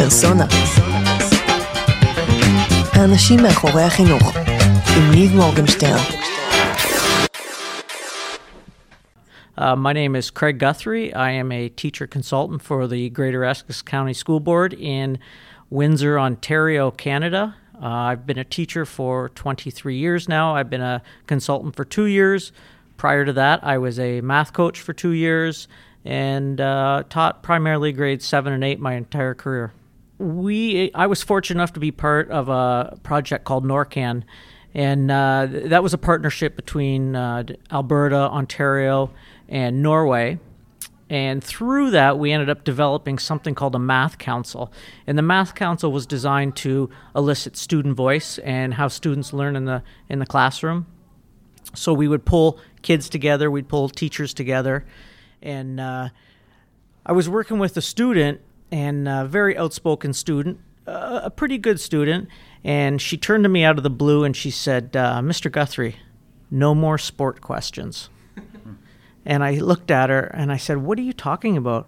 פרסונה. האנשים מאחורי החינוך, עם ניב מורגנשטרן. Uh, my name is Craig Guthrie. I am a teacher consultant for the Greater Essex County School Board in Windsor, Ontario, Canada. Uh, I've been a teacher for 23 years now. I've been a consultant for two years. Prior to that, I was a math coach for two years and uh, taught primarily grades seven and eight my entire career. We, I was fortunate enough to be part of a project called NORCAN, and uh, that was a partnership between uh, Alberta, Ontario, and Norway. And through that, we ended up developing something called a Math Council. And the Math Council was designed to elicit student voice and how students learn in the in the classroom. So we would pull kids together, we'd pull teachers together, and uh, I was working with a student and a very outspoken student, a pretty good student, and she turned to me out of the blue and she said, uh, "Mr. Guthrie, no more sport questions." and I looked at her and I said, "What are you talking about?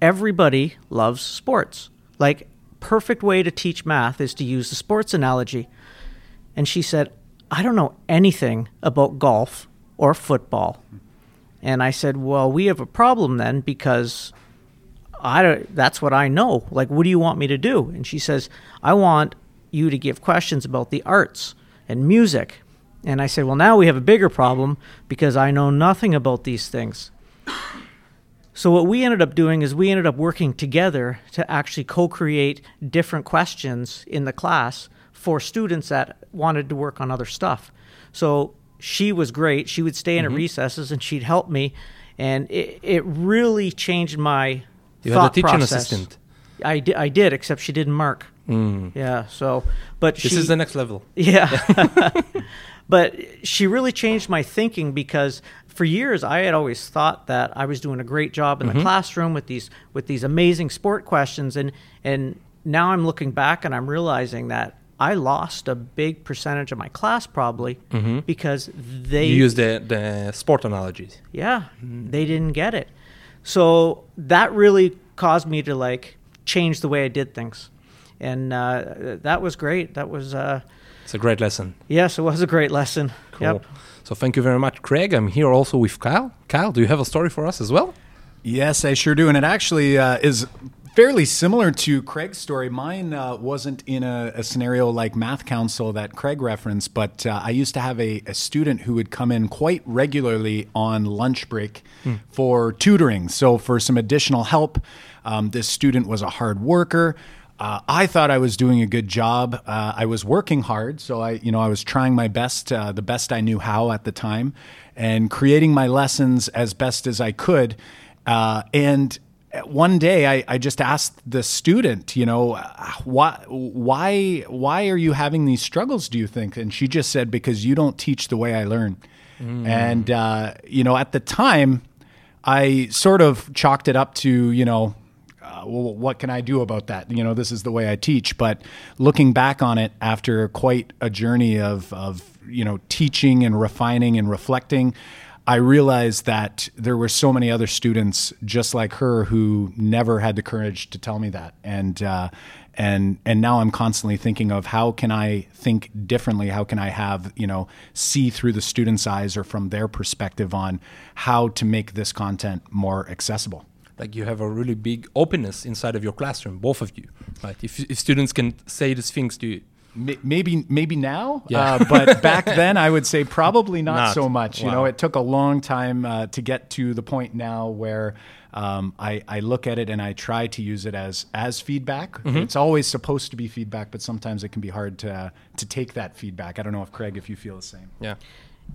Everybody loves sports. Like perfect way to teach math is to use the sports analogy." And she said, "I don't know anything about golf or football." And I said, "Well, we have a problem then because I don't, that's what I know. Like, what do you want me to do?" And she says, "I want you to give questions about the arts and music." And I said, "Well, now we have a bigger problem because I know nothing about these things." So what we ended up doing is we ended up working together to actually co-create different questions in the class for students that wanted to work on other stuff. So she was great. She would stay in at mm-hmm. recesses and she'd help me, and it, it really changed my You had a teaching process. assistant. I did, I did, except she didn't mark. Mm. Yeah. So, but This she, is the next level. yeah. but she really changed my thinking because for years I had always thought that I was doing a great job in the mm-hmm. classroom with these with these amazing sport questions and and now I'm looking back and I'm realizing that I lost a big percentage of my class probably mm-hmm. because they You use the, the sport analogies. yeah, mm. they didn't get it. So that really caused me to like change the way I did things. And uh, that was great. That was uh, It's a great lesson. Yes, it was a great lesson. Cool. Yep. So thank you very much, Craig. I'm here also with Kyle. Kyle, do you have a story for us as well? Yes, I sure do. And it actually uh, is fairly similar to Craig's story. Mine uh, wasn't in a, a scenario like Math Council that Craig referenced, but uh, I used to have a, a student who would come in quite regularly on lunch break for tutoring. So, for some additional help, um, this student was a hard worker. Uh, I thought I was doing a good job. Uh, I was working hard, so I, you know, I was trying my best, uh, the best I knew how at the time, and creating my lessons as best as I could. Uh, and one day, I, I just asked the student, you know, why, why, why are you having these struggles? Do you think? And she just said, because you don't teach the way I learn. And uh, you know, at the time, I sort of chalked it up to, you know, uh, well, what can I do about that? You know, this is the way I teach. But looking back on it after quite a journey of, of you know, teaching and refining and reflecting, I realized that there were so many other students just like her who never had the courage to tell me that. And, uh, and and now I'm constantly thinking of how can I think differently? How can I have you know see through the students' eyes or from their perspective on how to make this content more accessible? Like you have a really big openness inside of your classroom, both of you, right? If, if students can say these things to you, Maybe maybe now, Yeah. uh, but back then I would say probably not, Not. so much. You know, it took a long time uh, to get to the point now where um, I, I look at it and I try to use it as as feedback. Mm-hmm. It's always supposed to be feedback, but sometimes it can be hard to to take that feedback. I don't know if Craig, if you feel the same. yeah.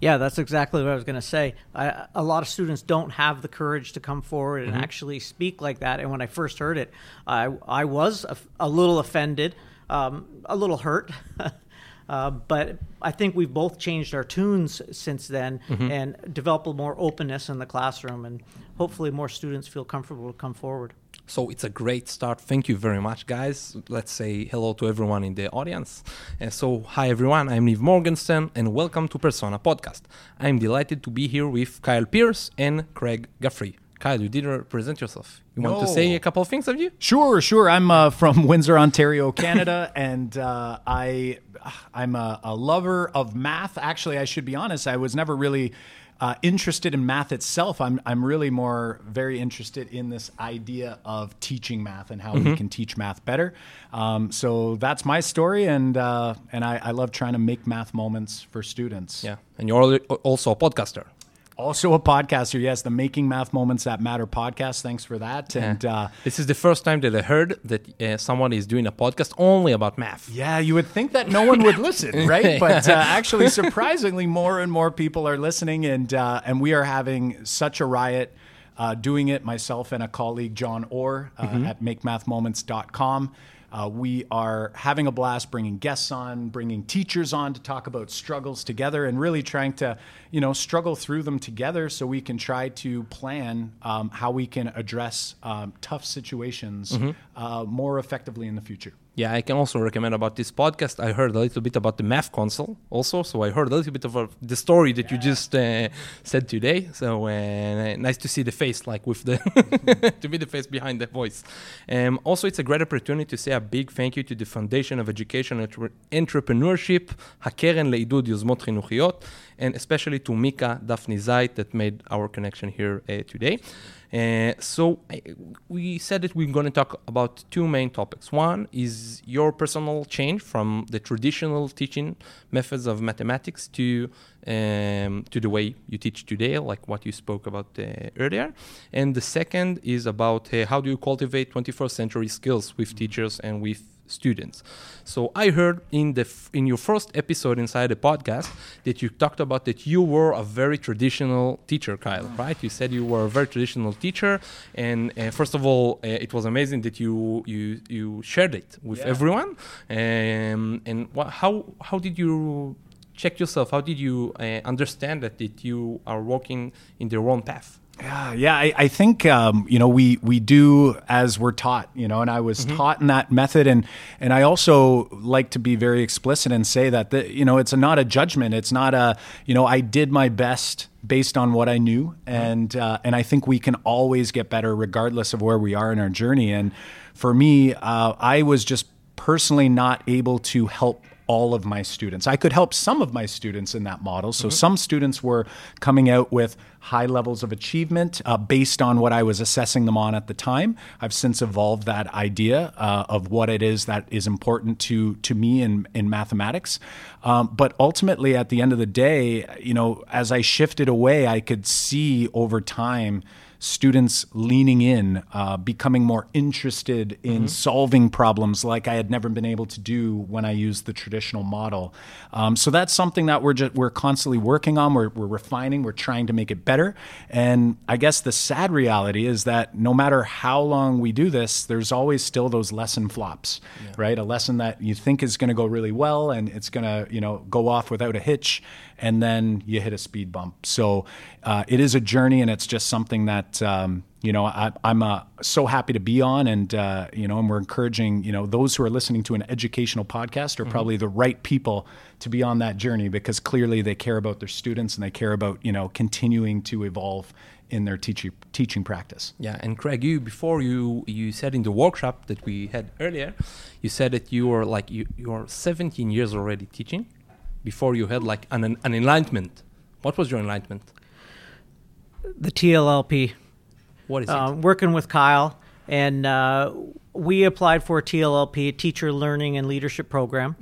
Yeah, that's exactly what I was going to say. I, a lot of students don't have the courage to come forward Mm-hmm. and actually speak like that. And when I first heard it, I, I was a, a little offended, um, a little hurt. uh, but I think we've both changed our tunes since then Mm-hmm. and developed more openness in the classroom. And hopefully, more students feel comfortable to come forward. So it's a great start. Thank you very much, guys. Let's say hello to everyone in the audience. And so, hi everyone. I'm Niv Morgenstern, and welcome to Persona Podcast. I'm delighted to be here with Kyle Pearce and Craig Guthrie. Kyle, you didn't present yourself. You want to say a couple of things of you? Sure, sure. I'm uh, from Windsor, Ontario, Canada, and uh, I I'm a, a lover of math. Actually, I should be honest. I was never really uh, interested in math itself. I'm I'm really more very interested in this idea of teaching math and how we can teach math better. Um, so that's my story, and uh, and I, I love trying to make math moments for students. Yeah, and you're also a podcaster. Also a podcaster, yes, the Making Math Moments That Matter podcast. Thanks for that. And uh, This is the first time that I heard that uh, someone is doing a podcast only about math. Yeah, you would think that no one would listen, right? But uh, actually, surprisingly, more and more people are listening, and uh, and we are having such a riot uh, doing it. Myself and a colleague, John Orr, uh, at MakeMathMoments.com. Uh, we are having a blast bringing guests on, bringing teachers on to talk about struggles together, and really trying to, you know, struggle through them together so we can try to plan um, how we can address um, tough situations uh, more effectively in the future yeah, I can also recommend about this podcast. I heard a little bit about the math council also, so I heard a little bit of uh, the story that yeah. you just uh, said today. So uh, nice to see the face, like with the to be the face behind the voice. Um, also, it's a great opportunity to say a big thank you to the Foundation of Education and Entrepreneurship, Hakeren לעידוד יוזמות חינוכיות and especially to Mika Daphne Zait that made our connection here uh, today. Uh, so I, we said that we're going to talk about two main topics. One is your personal change from the traditional teaching methods of mathematics to um, to the way you teach today, like what you spoke about uh, earlier. And the second is about uh, how do you cultivate 21st century skills with teachers and with students. So I heard in the f- in your first episode inside the podcast that you talked about that you were a very traditional teacher, Kyle. Right? You said you were a very traditional teacher, and uh, first of all, uh, it was amazing that you you you shared it with Yeah. everyone. Um, and how how did you check yourself? How did you uh, understand that that you are walking in the wrong path? Yeah, yeah. I, I think um, you know we we do as we're taught, you know, and I was taught in that method, and and I also like to be very explicit and say that the, you know it's a, not a judgment. It's not a you know I did my best based on what I knew, and uh, and I think we can always get better regardless of where we are in our journey. And for me, uh, I was just personally not able to help all of my students. I could help some of my students in that model. So some students were coming out with high levels of achievement uh, based on what I was assessing them on at the time. I've since evolved that idea uh, of what it is that is important to to me in in mathematics. Um, but ultimately, at the end of the day, you know, as I shifted away, I could see over time students leaning in, uh, becoming more interested in solving problems like I had never been able to do when I used the traditional model. Um, so that's something that we're just, we're constantly working on. We're, we're refining. We're trying to make it better. And I guess the sad reality is that no matter how long we do this, there's always still those lesson flops, right? A lesson that you think is going to go really well and it's going to you know go off without a hitch, and then you hit a speed bump. So uh, it is a journey, and it's just something that um, you know I, I'm uh, so happy to be on, and uh, you know, and we're encouraging you know those who are listening to an educational podcast are probably the right people to be on that journey because clearly they care about their students and they care about you know continuing to evolve in their teaching teaching practice. Yeah, and Craig, you before you you said in the workshop that we had earlier, you said that you were like you you are 17 years already teaching, before you had like an an enlightenment. What was your enlightenment? The TLLP, What is uh, it? working with Kyle, and uh, we applied for a TLLP, a Teacher Learning and Leadership Program.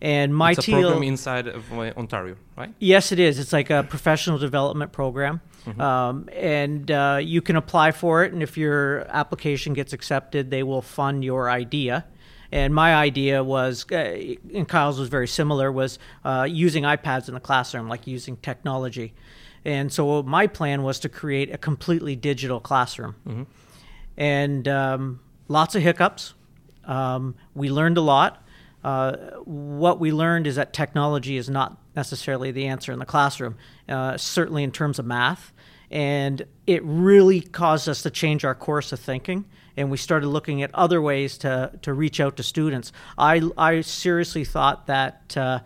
And my Mm-hmm. It's a TL program inside of uh, Ontario, right? Yes, it is. It's like a professional development program. Um, and uh, you can apply for it, and if your application gets accepted, they will fund your idea. And my idea was, uh, and Kyle's was very similar, was uh, using iPads in the classroom, like using technology. And so my plan was to create a completely digital classroom. And um, lots of hiccups. Um, we learned a lot. Uh, what we learned is that technology is not necessarily the answer in the classroom, uh, certainly in terms of math. And it really caused us to change our course of thinking. And we started looking at other ways to, to reach out to students. I, I seriously thought that uh,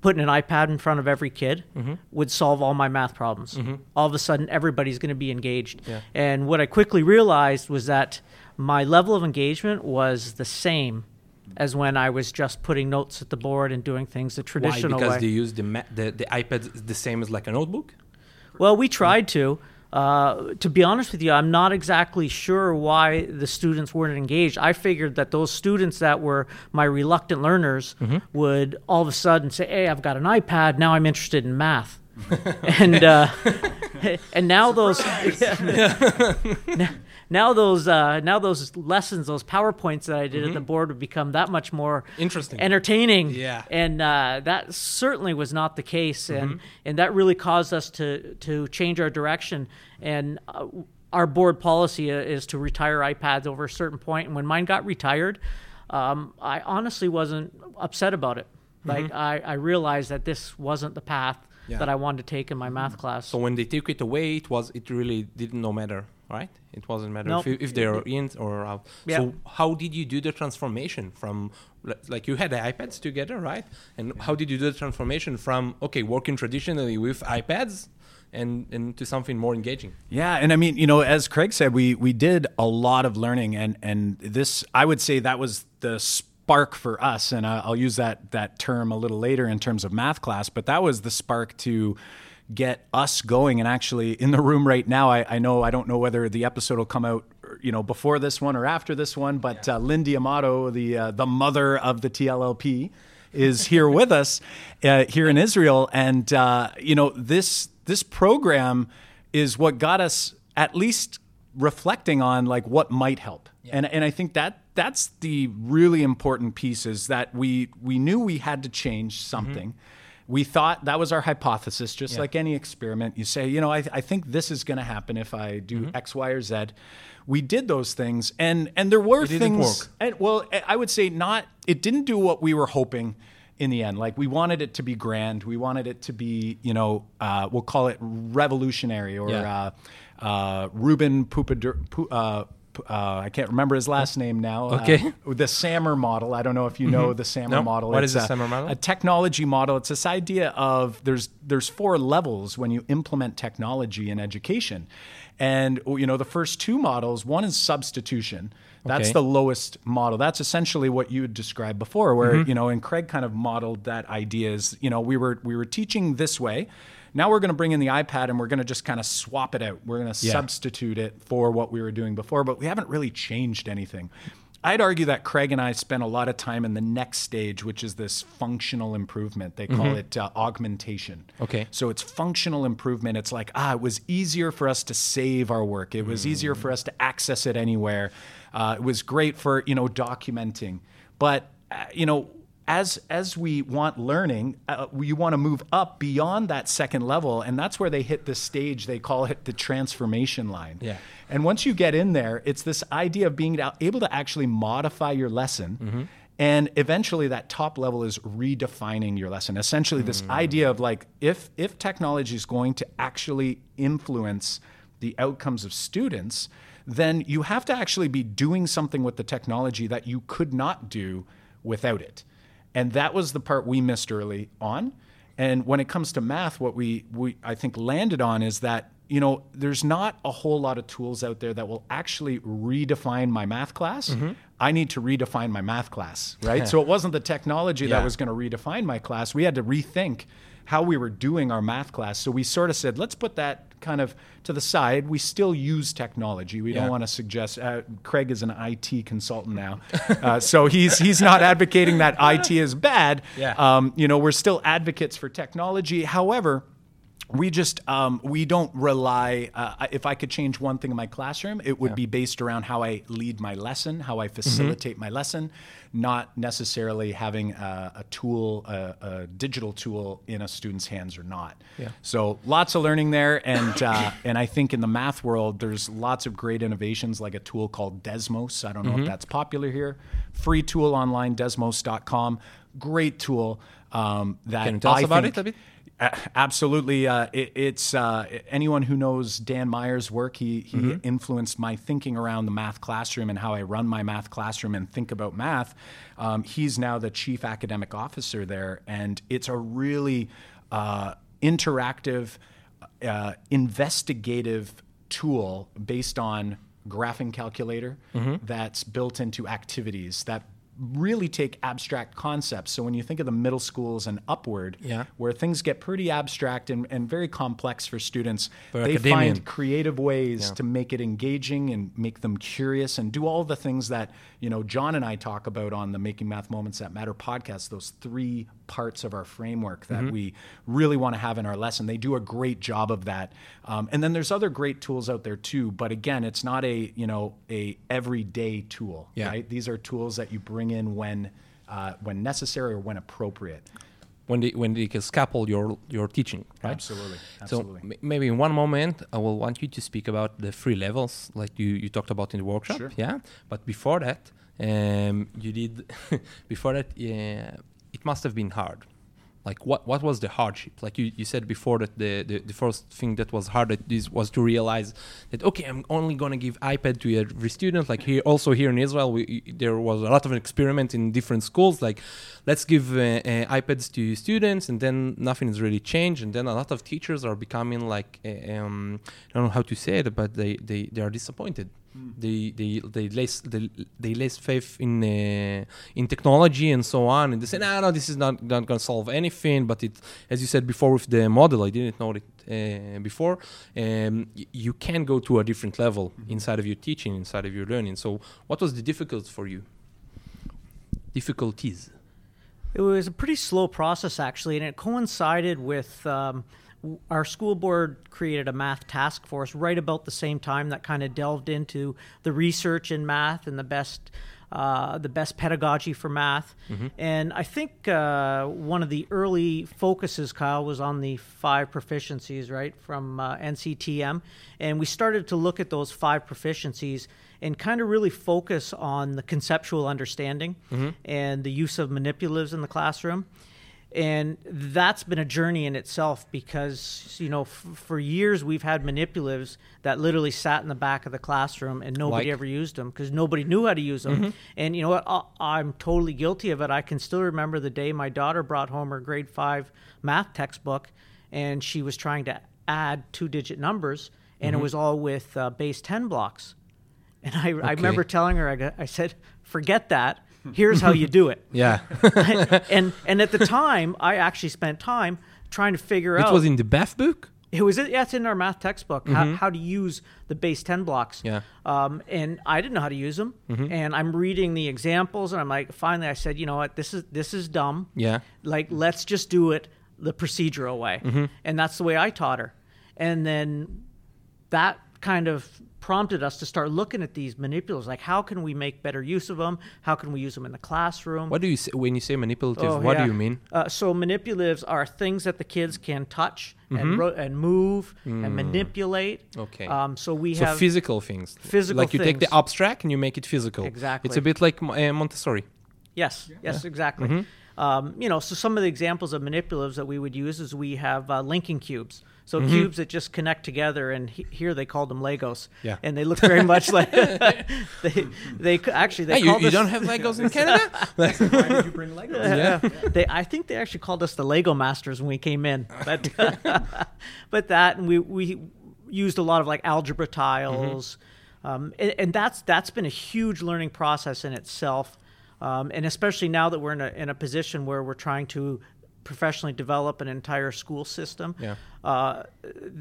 putting an iPad in front of every kid mm-hmm. would solve all my math problems. Mm-hmm. All of a sudden, everybody's going to be engaged. Yeah. And what I quickly realized was that my level of engagement was the same as when I was just putting notes at the board and doing things the traditional Why? Because way. they use the, ma- the the iPad is the same as like a notebook. Well, we tried to. Uh, to be honest with you, I'm not exactly sure why the students weren't engaged. I figured that those students that were my reluctant learners would all of a sudden say, "Hey, I've got an iPad. Now I'm interested in math." and uh, and now those now, now those uh, now those lessons, those powerpoints that I did at the board would become that much more Interesting. entertaining. Yeah. and uh, that certainly was not the case, and and that really caused us to to change our direction. And uh, our board policy uh, is to retire iPads over a certain point. And when mine got retired, um, I honestly wasn't upset about it. Like I, I realized that this wasn't the path Yeah. that I wanted to take in my math class. So when they took it away, it was it really didn't no matter, right? It wasn't matter Nope. if, if they're in or out. Yeah. So how did you do the transformation from like you had the iPads together, right? And how did you do the transformation from okay working traditionally with iPads and and to something more engaging? Yeah, and I mean, you know, as Craig said, we we did a lot of learning, and and this I would say that was the spark for us, and I'll use that that term a little later in terms of math class, but that was the spark to get us going. And actually in the room right now I, I know i don't know whether the episode will come out you know before this one or after this one but uh, lindy amato the uh, the mother of the tllp is here with us uh, here in Israel, and uh, you know this this program is what got us at least reflecting on like what might help, and and I think that that's the really important piece is that we we knew we had to change something. We thought that was our hypothesis, just Yeah. like any experiment. You say, you know, I, I think this is going to happen if I do X, Y, or Z. We did those things, and and there were things. work. And, well, I- would say not. It didn't do what we were hoping in the end. Like we wanted it to be grand. We wanted it to be, you know, uh, we'll call it revolutionary or Yeah. uh, uh, Ruben Pupadur. Pu- uh, uh, I can't remember his last name now. Uh, Okay. the SAMR model. I don't know if you know the SAMR No. model. What is It's the a- SAMR model? A technology model. It's this idea of there's there's four levels when you implement technology in education, and you know the first two models. One is substitution. That's Okay. the lowest model. That's essentially what you had described before, where Mm-hmm. you know, and Craig kind of modeled that idea. Is you know we were we were teaching this way. Now we're going to bring in the iPad and we're going to just kind of swap it out. We're going to Yeah. substitute it for what we were doing before, but we haven't really changed anything. I'd argue that Craig and I spent a lot of time in the next stage, which is this functional improvement. They call it uh, augmentation. Okay. So it's functional improvement. It's like, ah, it was easier for us to save our work. It was easier for us to access it anywhere. Uh, it was great for, you know, documenting. But, uh, you know, as as we want learning, uh, we want to move up beyond that second level, and that's where they hit the stage. They call it the transformation line. Yeah. And once you get in there, it's this idea of being able to actually modify your lesson. And eventually that top level is redefining your lesson. Essentially this idea of like if if technology is going to actually influence the outcomes of students, then you have to actually be doing something with the technology that you could not do without it. And that was the part we missed early on. And when it comes to math, what we, we I think landed on is that you know there's not a whole lot of tools out there that will actually redefine my math class. Mm-hmm. I need to redefine my math class, right? so it wasn't the technology Yeah. that was going to redefine my class. We had to rethink how we were doing our math class. So we sort of said, let's put that kind of to the side. We still use technology. We Yeah. don't want to suggest. Uh, Craig is an IT consultant now, uh, so he's he's not advocating that IT is bad. Yeah. Um, you know, we're still advocates for technology. However, we just um, we don't rely. Uh, if I could change one thing in my classroom, it would be based around how I lead my lesson, how I facilitate my lesson, not necessarily having a, a tool, a, a digital tool in a student's hands or not. Yeah. So lots of learning there, and uh, and I think in the math world, there's lots of great innovations like a tool called Desmos. I don't know if that's popular here. Free tool online, Desmos.com. Great tool. Um, that Can you tell us I about think- it? A- Absolutely. Uh, it, it's uh, anyone who knows Dan Meyer's work. He, he influenced my thinking around the math classroom and how I run my math classroom and think about math. Um, he's now the chief academic officer there, and it's a really uh, interactive, uh, investigative tool based on graphing calculator that's built into activities that really take abstract concepts. So when you think of the middle schools and upward, Yeah. where things get pretty abstract and, and very complex for students, For they academia. find creative ways Yeah. to make it engaging and make them curious and do all the things that you know John and I talk about on the Making Math Moments That Matter podcast. Those three parts of our framework that Mm-hmm. we really want to have in our lesson. They do a great job of that. Um, and then there's other great tools out there too. But again, it's not a you know a everyday tool. Yeah. Right? These are tools that you bring in when uh, when necessary or when appropriate. when they when they can scaffold your your teaching, right? Absolutely. Absolutely. So m- maybe in one moment I will want you to speak about the three levels, like you, you talked about in the workshop. Sure. Yeah. But before that, um, you did before that, yeah, it must have been hard. Like what what was the hardship? Like you, you said before that the, the, the first thing that was hard at this was to realize that okay I'm only gonna give iPad to every student. Like here also here in Israel we, there was a lot of experiment in different schools. Like let's give uh, uh, iPads to students and then nothing has really changed. And then a lot of teachers are becoming like uh, um, I don't know how to say it, but they they, they are disappointed. They they they less they, they less faith in uh, in technology and so on, and they say, no, no, this is not not going to solve anything. But it, as you said before, with the model, I didn't know it uh, before. Um, y- you can go to a different level inside of your teaching, inside of your learning. So, what was the difficult for you? Difficulties. It was a pretty slow process, actually, and it coincided with um, w- our school board created a math task force right about the same time that kind of delved into the research in math and the best. Uh, the best pedagogy for math, and I think uh, one of the early focuses, Kyle, was on the five proficiencies, right, from uh, NCTM, and we started to look at those five proficiencies and kind of really focus on the conceptual understanding and the use of manipulatives in the classroom. And that's been a journey in itself because, you know, f- for years we've had manipulatives that literally sat in the back of the classroom and nobody Like? ever used them because nobody knew how to use them. And you know what? I- I'm totally guilty of it. I can still remember the day my daughter brought home her grade five math textbook and she was trying to add two digit numbers and it was all with uh, base 10 blocks. And I, I remember telling her, I, I said, forget that. Here's how you do it. Yeah, and and at the time, I actually spent time trying to figure it out. It was in the Bath book. it was yeah, it's in our math textbook how, mm-hmm. how to use the base ten blocks. Yeah. Um, and I didn't know how to use them. Mm-hmm. And I'm reading the examples, and I'm like, finally, I said, you know what, this is this is dumb. Yeah. Like, let's just do it the procedural way. Mm-hmm. And that's the way I taught her. And then that kind of prompted us to start looking at these manipulatives. Like, how can we make better use of them? How can we use them in the classroom? What do you say when you say manipulative? Oh, what yeah. do you mean? Uh, so manipulatives are things that the kids can touch and ro- and move and manipulate. Mm-hmm. Mm. Okay. Um, so we So have physical things. Physical Like you take the abstract and you make it physical. Exactly. It's a bit like uh, Montessori. Yes, yes, exactly. Mm-hmm. Um, you know, so some of the examples of manipulatives that we would use is we have uh, linking cubes. So Mm-hmm. cubes that just connect together, and he- here they called them Legos. Yeah. And they look very much like they. They actually they Hey, you, you don't have Legos in Canada? Why did you bring Legos? yeah. they I think they actually called us the Lego Masters when we came in. But but that and we we used a lot of like algebra tiles. Um, and, and that's that's been a huge learning process in itself. Um, and especially now that we're in a in a position where we're trying to professionally develop an entire school system. Yeah. Uh,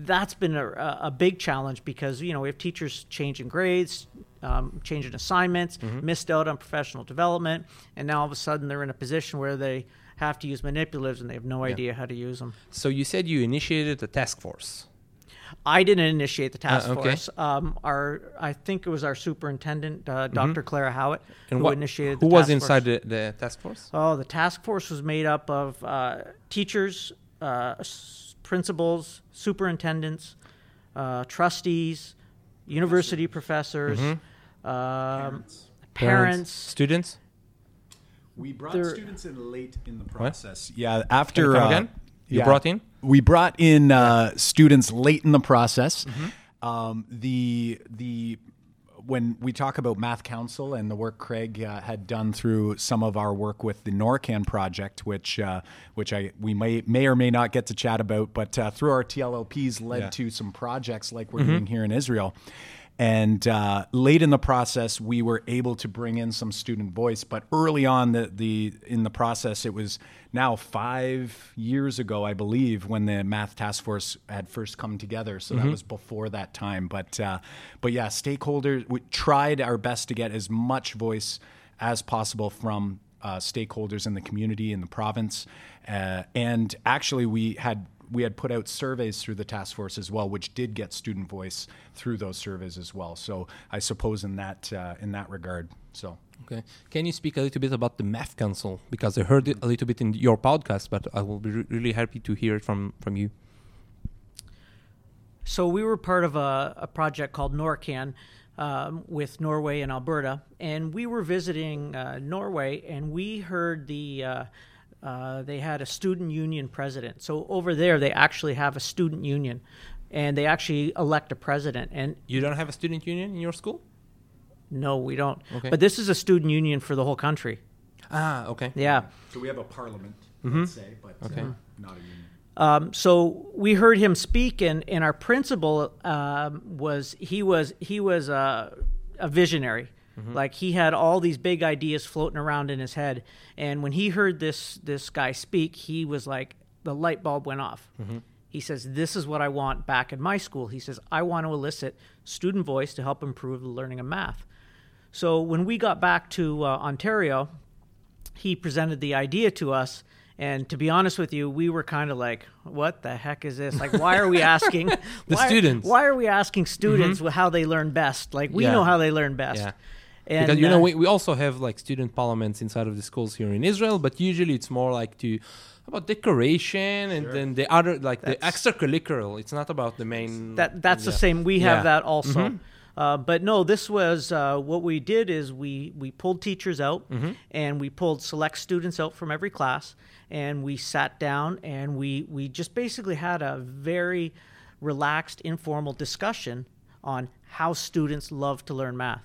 that's been a, a big challenge because you know we have teachers changing grades, um, changing assignments, missed out on professional development, and now all of a sudden they're in a position where they have to use manipulatives and they have no idea how to use them. So you said you initiated a task force. I didn't initiate the task Uh, okay. force. Um, our I think it was our superintendent, uh, Dr. Clara Howitt, Mm-hmm. And who what, initiated. who the was task force. inside the, the task force? Oh, the task force was made up of uh, teachers, uh, principals, superintendents, uh, trustees, university professors, Mm-hmm. um, parents. students. We brought There- students in late in the process. Yeah, after come uh, again? You Yeah. brought in. We brought in uh, students late in the process. Um, the the when we talk about Math Council and the work Craig uh, had done through some of our work with the NORCAN project, which uh, which I we may may or may not get to chat about, but uh, through our TLLPs led Yeah. to some projects like we're doing here in Israel. And uh, late in the process, we were able to bring in some student voice. But early on, the, the in the process, it was now five years ago, I believe, when the math task force had first come together. So that was before that time. But uh, but yeah, stakeholders. We tried our best to get as much voice as possible from uh, stakeholders in the community in the province. Uh, and actually, we had we had put out surveys through the task force as well, which did get student voice through those surveys as well. So I suppose in that uh, in that regard. So Okay. Can you speak a little bit about the Math Council? Because I heard it a little bit in your podcast, but I will be re- really happy to hear it from, from you. So we were part of a, a project called NORCAN um, with Norway and Alberta, and we were visiting uh, Norway, and we heard the uh, uh, they had a student union president. So over there, they actually have a student union, and they actually elect a president. And You don't have a student union in your school? no, we don't. Okay. But this is a student union for the whole country. Ah, okay. Yeah. so we have a parliament, Mm-hmm. let's say, but Okay. uh, not a union. Um, so we heard him speak, and, and our principal um, was he was he was a, a visionary. Mm-hmm. Like he had all these big ideas floating around in his head, and when he heard this this guy speak, he was like the light bulb went off. Mm-hmm. He says, "This is what I want back in my school." He says, "I want to elicit student voice to help improve the learning of math." So when we got back to uh, Ontario, he presented the idea to us and to be honest with you we were kind of like what the heck is this like why are we asking The why, students. why are we asking mm-hmm. students how they learn best like we Yeah. know how they learn best Yeah. And because you know uh, we, we also have like student parliaments inside of the schools here in Israel, but usually it's more like to about decoration and then the other like the extracurricular. It's not about the main. that that's the same we have Yeah. that also uh, but no this was uh, what we did is we we pulled teachers out and we pulled select students out from every class and we sat down and we we just basically had a very relaxed informal discussion on how students love to learn math.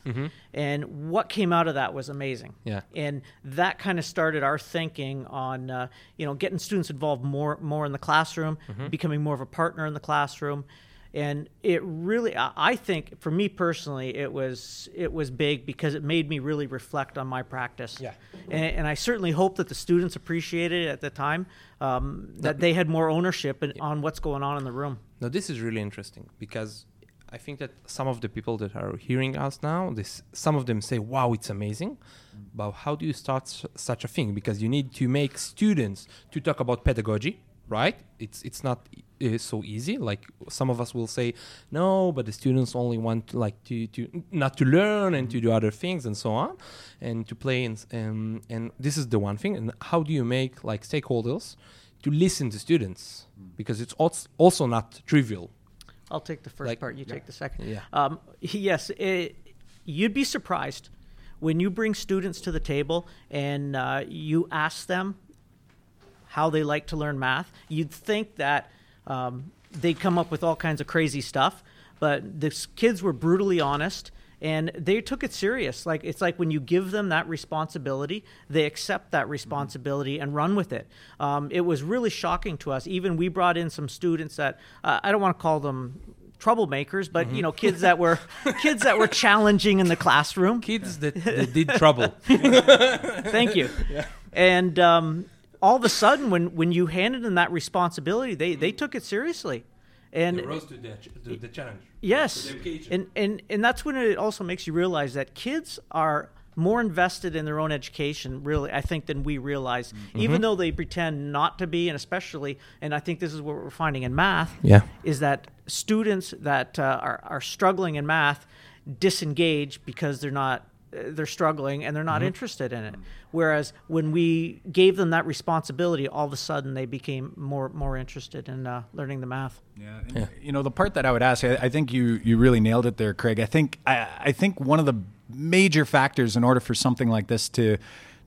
And what came out of that was amazing. Yeah. and that kind of started our thinking on uh, you know getting students involved more more in the classroom becoming more of a partner in the classroom. And it really I I think for me personally it was it was big because it made me really reflect on my practice. Yeah. and, and I certainly hope that the students appreciated it at the time um, that they had more ownership in, on what's going on in the room. Now this is really interesting because I think that some of the people that are hearing us now, this some of them say, "Wow, it's amazing," but how do you start s- such a thing? Because you need to make students to talk about pedagogy, right? It's it's not uh, so easy. Like some of us will say, "No," but the students only want to, like to to not to learn and to do other things and so on, and to play and um, and this is the one thing. And how do you make like stakeholders to listen to students? Because it's also not trivial. I'll take the first Like- part. You take the second. Yeah. Um, yes, it, you'd be surprised when you bring students to the table and uh, you ask them how they like to learn math. You'd think that um, they'd come up with all kinds of crazy stuff, but the kids were brutally honest. And they took it serious. Like it's like when you give them that responsibility, they accept that responsibility and run with it. Um, it was really shocking to us. Even we brought in some students that uh, I don't want to call them troublemakers, but you know, kids that were kids that were challenging in the classroom. Kids that, that did trouble. Thank you. And um, all of a sudden, when when you handed them that responsibility, they they took it seriously. And rose to the, to the challenge. Yes, and and and that's when it also makes you realize that kids are more invested in their own education, really, I think, than we realize. Mm-hmm. Even though they pretend not to be, and especially, and I think this is what we're finding in math. Yeah. is that students that uh, are are struggling in math disengage because they're not. They're struggling and they're not interested in it. Whereas when we gave them that responsibility, all of a sudden they became more more interested in uh, learning the math. Yeah, and, you know the part that I would ask, I, I think you you really nailed it there, Craig. I think I, I think one of the major factors in order for something like this to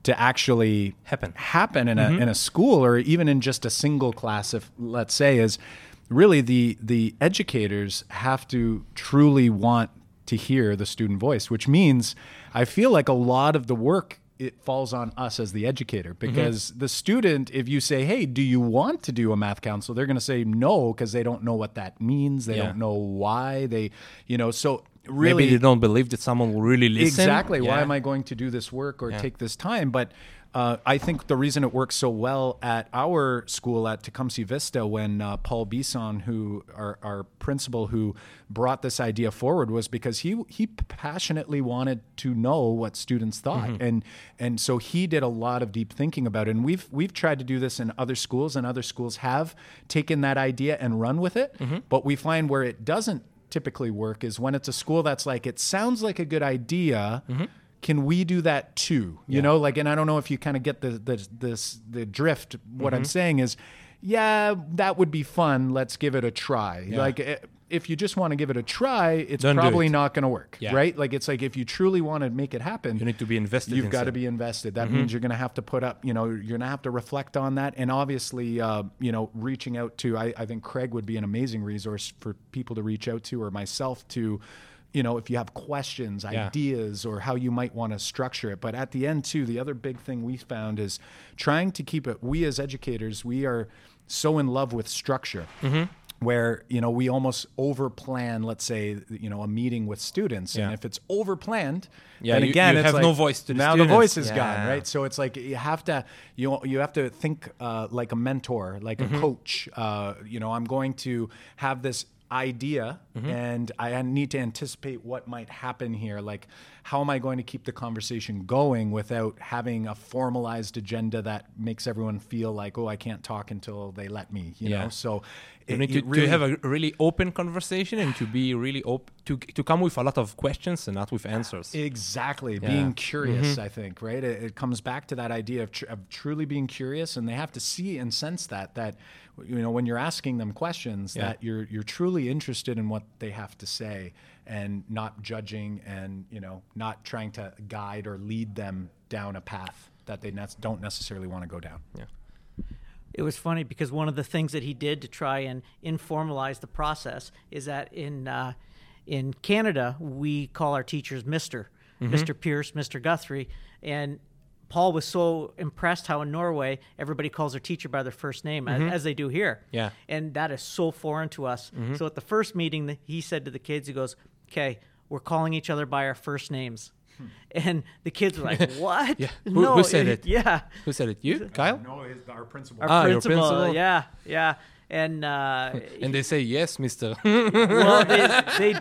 to actually Happen. happen in a in a school or even in just a single class if let's say is really the the educators have to truly want to hear the student voice which means i feel like a lot of the work it falls on us as the educator mm-hmm. because the student if you say hey do you want to do a math council they're going to say no because they don't know what that means they Yeah. don't know why they you know so really Maybe they don't believe that someone will really listen. Exactly. Why am I going to do this work or Yeah. take this time? But uh, I think the reason it works so well at our school at Tecumseh Vista when uh, Paul Bisson, who our, our principal, who brought this idea forward, was because he he passionately wanted to know what students thought, Mm-hmm. and and so he did a lot of deep thinking about it. And we've we've tried to do this in other schools, and other schools have taken that idea and run with it. Mm-hmm. But we find where it doesn't typically work is when it's a school that's like it sounds like a good idea Mm-hmm. Can we do that too? You know like and i don't know if you kind of get the the this the drift. What Mm-hmm. i'm saying is yeah that would be fun. Let's give it a try. Like eh, if you just want to give it a try it's Don't probably it. not going to work Yeah. right? Like it's like if you truly want to make it happen You need to be invested you've got to be invested. That means you're going to have to put up you know you're going to have to reflect on that. And obviously uh, you know reaching out to I, I think craig would be an amazing resource for people to reach out to or myself to you know if you have questions Yeah. ideas or how you might want to structure it but at the end too the other big thing we found is trying to keep it we as educators we are so in love with structure Mm-hmm. where you know we almost over plan let's say you know a meeting with students and if it's over planned Yeah, then again you it's have like, no voice to the now the voice is gone right so it's like you have to you you have to think uh, like a mentor like Mm-hmm. a coach uh, you know i'm going to have this idea Mm-hmm. and i need to anticipate what might happen here like how am i going to keep the conversation going without having a formalized agenda that makes everyone feel like oh i can't talk until they let me you Yeah. know so You it- need it to, really- to have a really open conversation and to be really open to to come with a lot of questions and not with answers. Exactly. Yeah. Being curious, I think, right? It, it comes back to that idea of, tr- of truly being curious, and they have to see and sense that that you know when you're asking them questions Yeah. that you're you're truly interested in what they have to say and not judging and you know not trying to guide or lead them down a path that they ne- don't necessarily want to go down. yeah. It was funny because one of the things that he did to try and informalize the process is that in uh, in Canada we call our teachers Mister, Mister Pearce, Mister Guthrie, and Paul was so impressed how in Norway everybody calls their teacher by their first name as, as they do here. Yeah. and that is so foreign to us. So at the first meeting, he said to the kids, he goes, "Okay, we're calling each other by our first names." And the kids were like, "What? Yeah. Who- who said it? Yeah, Who said it? You, Kyle? No, it's our principal. our Ah, your principal, principal? Yeah, yeah. And uh, And they say yes, Mister. well, they, they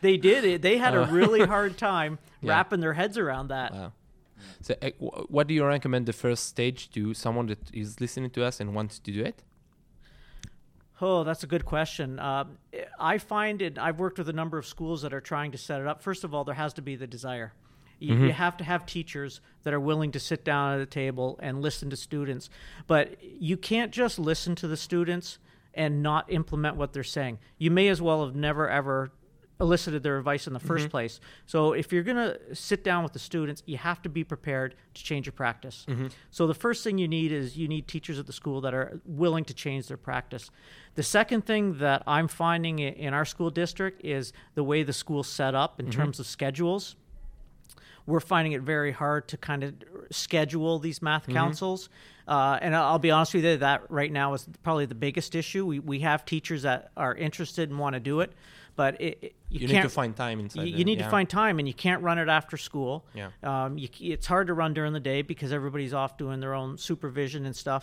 they did it. They had a really hard time. Yeah. wrapping their heads around that. Wow. So, uh, wh- what do you recommend the first stage to someone that is listening to us and wants to do it? Oh, that's a good question. Um, I find it. I've worked with a number of schools that are trying to set it up. First of all, there has to be the desire. You, you have to have teachers that are willing to sit down at a table and listen to students. But you can't just listen to the students and not implement what they're saying. You may as well have never ever elicited their advice in the 1st mm-hmm. place. So if you're going to sit down with the students, you have to be prepared to change your practice. Mm-hmm. So the first thing you need is you need teachers at the school that are willing to change their practice. The second thing that I'm finding in our school district is the way the school's set up in mm-hmm. terms of schedules we're finding it very hard to kind of schedule these math councils. Uh, and I'll be honest with you, that right now is probably the biggest issue. We, we have teachers that are interested and want to do it, but it, it- you, You need can't to find time inside. You, you need yeah. to find time, and you can't run it after school. Yeah. Um, you, it's hard to run during the day because everybody's off doing their own supervision and stuff.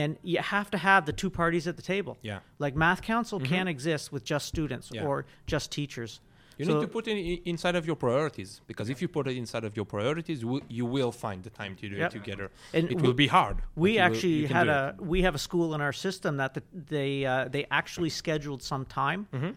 And you have to have the two parties at the table. Yeah. Like math council can't exist with just students Yeah. or just teachers. You So- need to put it inside of your priorities because if you put it inside of your priorities, w- you will find the time to do Yep. it together. And it w- will be hard. We you will- actually had a it. we have a school in our system that the, they uh, they actually scheduled some time Mm-hmm.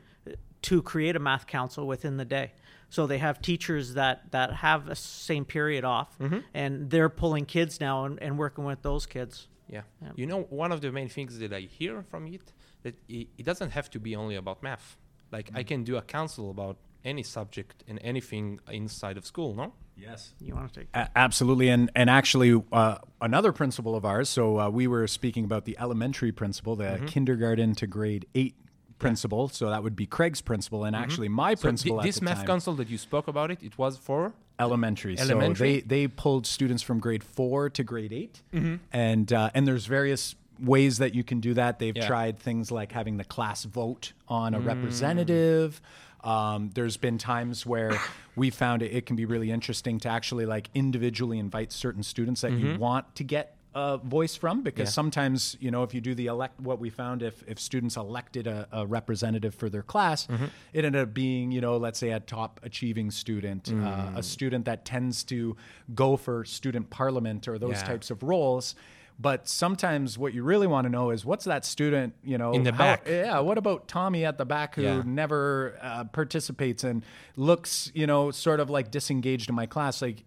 To create a math council within the day. So they have teachers that that have a same period off, Mm-hmm. and they're pulling kids now and, and working with those kids. Yeah. You know, one of the main things that I hear from it that it, it doesn't have to be only about math. Like Mm. I can do a council about any subject and anything inside of school. No. Yes. You want to take? A- absolutely, and and actually, uh, another principle of ours. So uh, we were speaking about the elementary principle, the Mm-hmm. kindergarten to grade eight principle. So that would be Craig's principle, and actually my Mm-hmm. So principle at this math time, council that you spoke about it, it was for elementary. Elementary? So they they pulled students from grade four to grade 8 Mm-hmm. and uh, and there's various ways that you can do that. They've Yeah. tried things like having the class vote on a Mm. representative. Um, there's been times where we found it, it can be really interesting to actually like individually invite certain students that you want to get a voice from because. Yeah. sometimes you know if you do the elect what we found if if students elected a, a representative for their class Mm-hmm. it ended up being you know let's say a top achieving student Mm. uh, a student that tends to go for student parliament or those Yeah. types of roles but sometimes what you really want to know is what's that student you know In the how- back. yeah what about tommy at the back who Yeah. never uh, participates and looks you know sort of like disengaged in my class like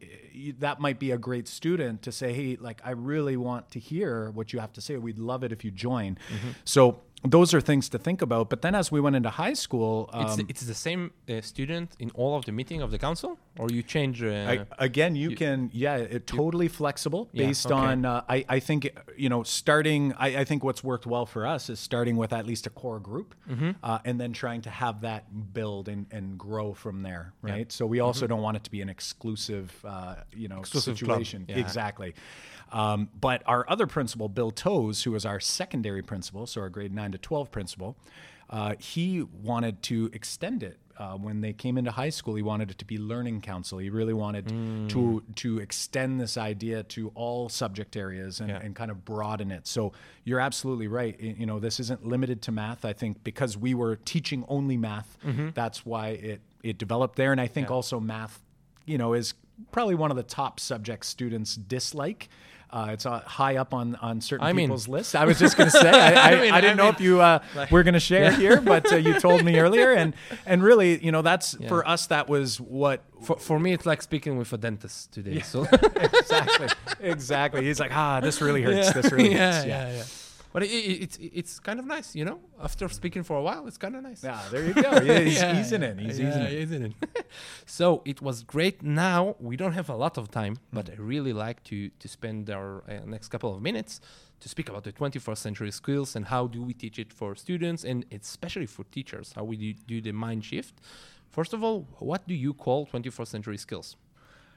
that might be a great student to say hey like i really want to hear what you have to say we'd love it if you join Mm-hmm. so those are things to think about but then as we went into high school um, it's, the, it's the same uh, student in all of the meeting of the council, or you change? Uh, I, again, you, you- can, yeah, it totally flexible Yeah, based okay. on. Uh, I, I think you know, starting. I, I think what's worked well for us is starting with at least a core group, Mm-hmm. uh, and then trying to have that build and, and grow from there. Right. So we also don't want it to be an exclusive, uh, you know, Mm-hmm. Exclusive situation. Yeah. Exactly. Um, but our other principal, Bill Toes, who was our secondary principal, so our grade nine to twelve principle. uh, he wanted to extend it. Uh, when they came into high school, he wanted it to be learning council. He really wanted to to extend this idea to all subject areas and, Yeah. and kind of broaden it. So you're absolutely right. You know, this isn't limited to math. I think because we were teaching only math, that's why it it developed there. And I think also math, you know, is probably one of the top subjects students dislike. Uh, it's uh, high up on, on certain I mean- people's lists. I was just going to say, I, I, I mean, I didn't I know mean, if you uh, were going to share here, but uh, you told me earlier, and and really, you know, that's for us. That was what for, for me, it's like speaking with a dentist today. So exactly, exactly. He's like, ah, this really hurts. This really yeah, hurts. yeah, yeah. But it, it, it's it's kind of nice, you know. After speaking for a while, it's kind of nice. Yeah, there you go. He's Yeah, easing in. He's yeah, easing in. in. so it was great. Now we don't have a lot of time, but I really like to to spend our uh, next couple of minutes to speak about the 21st century skills and how do we teach it for students and especially for teachers. How we do, do the mind shift. First of all, what do you call 21st century skills?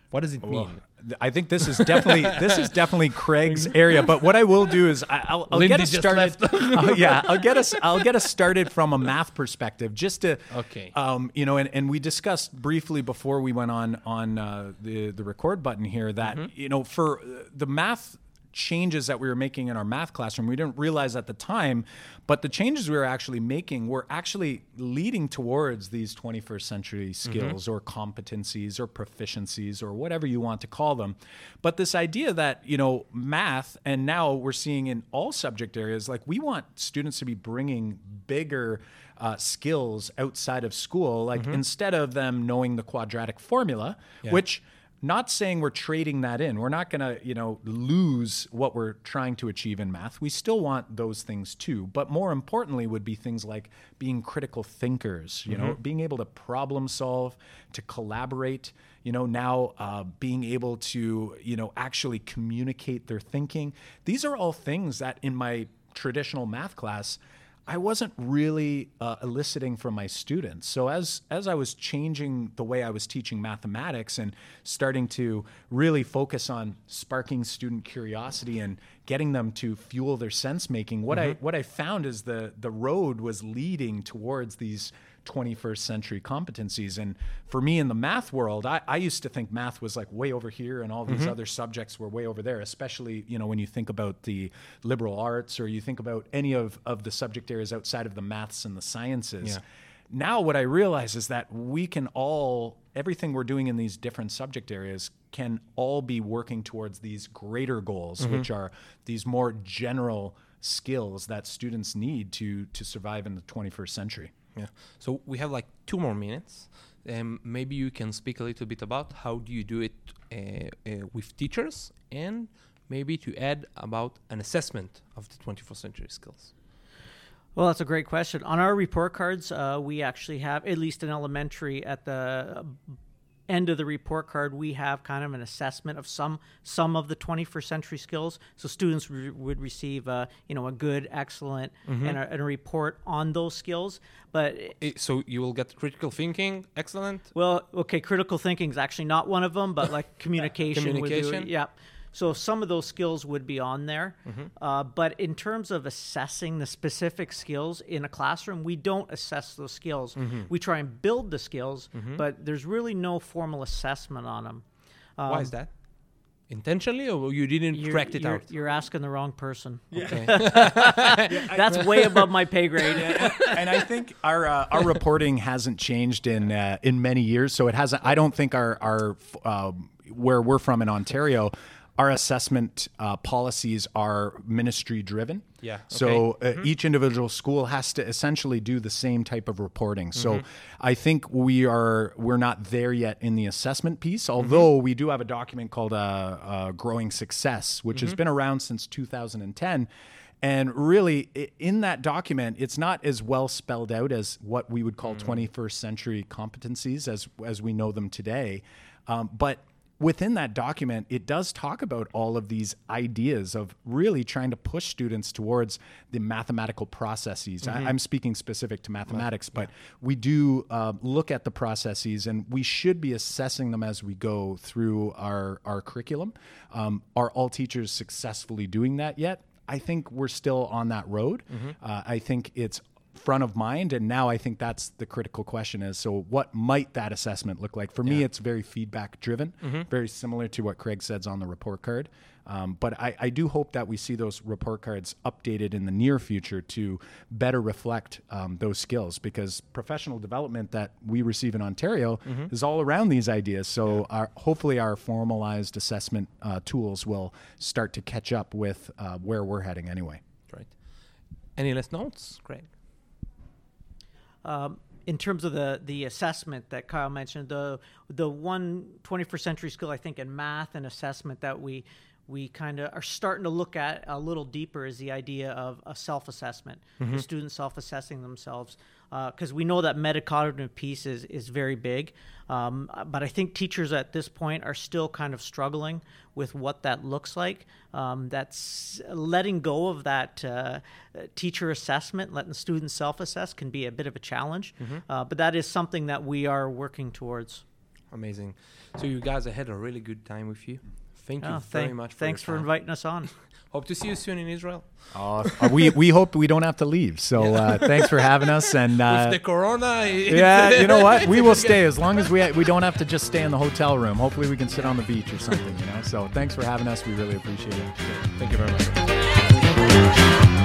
What does it mean? I think this is definitely this is definitely Craig's area. But what I will do is I, I'll, I'll get us started. Uh, yeah, I'll get us I'll get us started from a math perspective, just to Okay. Um, you know, and, and we discussed briefly before we went on on uh, the the record button here that Mm-hmm. you know for the math changes that we were making in our math classroom. We didn't realize at the time but the changes we were actually making were actually leading towards these 21st century skills or competencies or proficiencies or whatever you want to call them. But this idea that you know math and now we're seeing in all subject areas like we want students to be bringing bigger uh, skills outside of school like instead of them knowing the quadratic formula which not saying we're trading that in. We're not going to, you know, lose what we're trying to achieve in math. We still want those things too. But more importantly would be things like being critical thinkers, you know, being able to problem solve, to collaborate, you know, now uh, being able to, you know, actually communicate their thinking. These are all things that in my traditional math class, I wasn't really uh, eliciting from my students. So as as I was changing the way I was teaching mathematics and starting to really focus on sparking student curiosity and getting them to fuel their sense making, what I what I found is the the road was leading towards these 21st century competencies. And for me in the math world, I, I used to think math was like way over here and all these mm-hmm. other subjects were way over there, especially, you know, when you think about the liberal arts or you think about any of, of the subject areas outside of the maths and the sciences. Yeah. Now what I realize is that we can all everything we're doing in these different subject areas can all be working towards these greater goals, mm-hmm. which are these more general skills that students need to to survive in the 21st century. Yeah. So we have like two more minutes. Um, maybe you can speak a little bit about how do you do it uh, uh, with teachers, and maybe to add about an assessment of the 21st century skills. Well, that's a great question. On our report cards, uh, we actually have at least an elementary at the end of the report card, we have kind of an assessment of some some of the 21st century skills. So students re- would receive, a, you know, a good, excellent, Mm-hmm. and, a, and a report on those skills. But Eh, So you will get critical thinking, excellent. well, okay, critical thinking is actually not one of them, but like communication. would be- Communication? yeah. So some of those skills would be on there. Mm-hmm. Uh, but in terms of assessing the specific skills in a classroom, we don't assess those skills. Mm-hmm. We try and build the skills, but there's really no formal assessment on them. Why is that? Intentionally, or you didn't Um, You're, crack it you're, out? you're asking the wrong person. Okay. That's way above my pay grade. and I think our uh, our reporting hasn't changed in uh, in many years. So it hasn't. I don't think our our um, where we're from in Ontario, our assessment uh, policies are ministry driven. Yeah, So okay. uh, each individual school has to essentially do the same type of reporting. So Mm-hmm. I think we are we're not there yet in the assessment piece. Although Mm-hmm. we do have a document called uh, uh, "Growing Success," which Mm-hmm. has been around since 2010. And really, in that document, it's not as well spelled out as what we would call 21st century competencies as as we know them today. Um, but within that document, it does talk about all of these ideas of really trying to push students towards the mathematical processes. I, I'm speaking specific to mathematics, but we do uh, look at the processes and we should be assessing them as we go through our, our curriculum. Um, are all teachers successfully doing that yet? I think we're still on that road. Uh, I think it's front of mind and now i think that's the critical question is so what might that assessment look like? For me it's very feedback driven very similar to what craig says on the report card. Um, but I, I do hope that we see those report cards updated in the near future to better reflect um, those skills because professional development that we receive in ontario is all around these ideas. So our, hopefully our formalized assessment uh, tools will start to catch up with uh, where we're heading anyway. Right. Any last notes, Craig? Um, in terms of the the assessment that Kyle mentioned, the the one 21st century skill I think in math and assessment that we we kind of are starting to look at a little deeper is the idea of a self-assessment, the students self-assessing themselves, because we know that metacognitive piece is is very big, um, but I think teachers at this point are still kind of struggling with what that looks like. Um, that's letting go of that uh, teacher assessment, letting students self-assess can be a bit of a challenge, uh, but that is something that we are working towards. Amazing. So you guys, I had a really good time with you. Thank you Oh, very thank- much. For thanks for time. inviting us on. Hope to see you soon in Israel. Uh, we we hope we don't have to leave. So uh, thanks for having us. And uh, with the corona. yeah, you know what? We will stay as long as we we don't have to just stay in the hotel room. Hopefully, we can sit on the beach or something. You know. So thanks for having us. We really appreciate it. Thank you very much.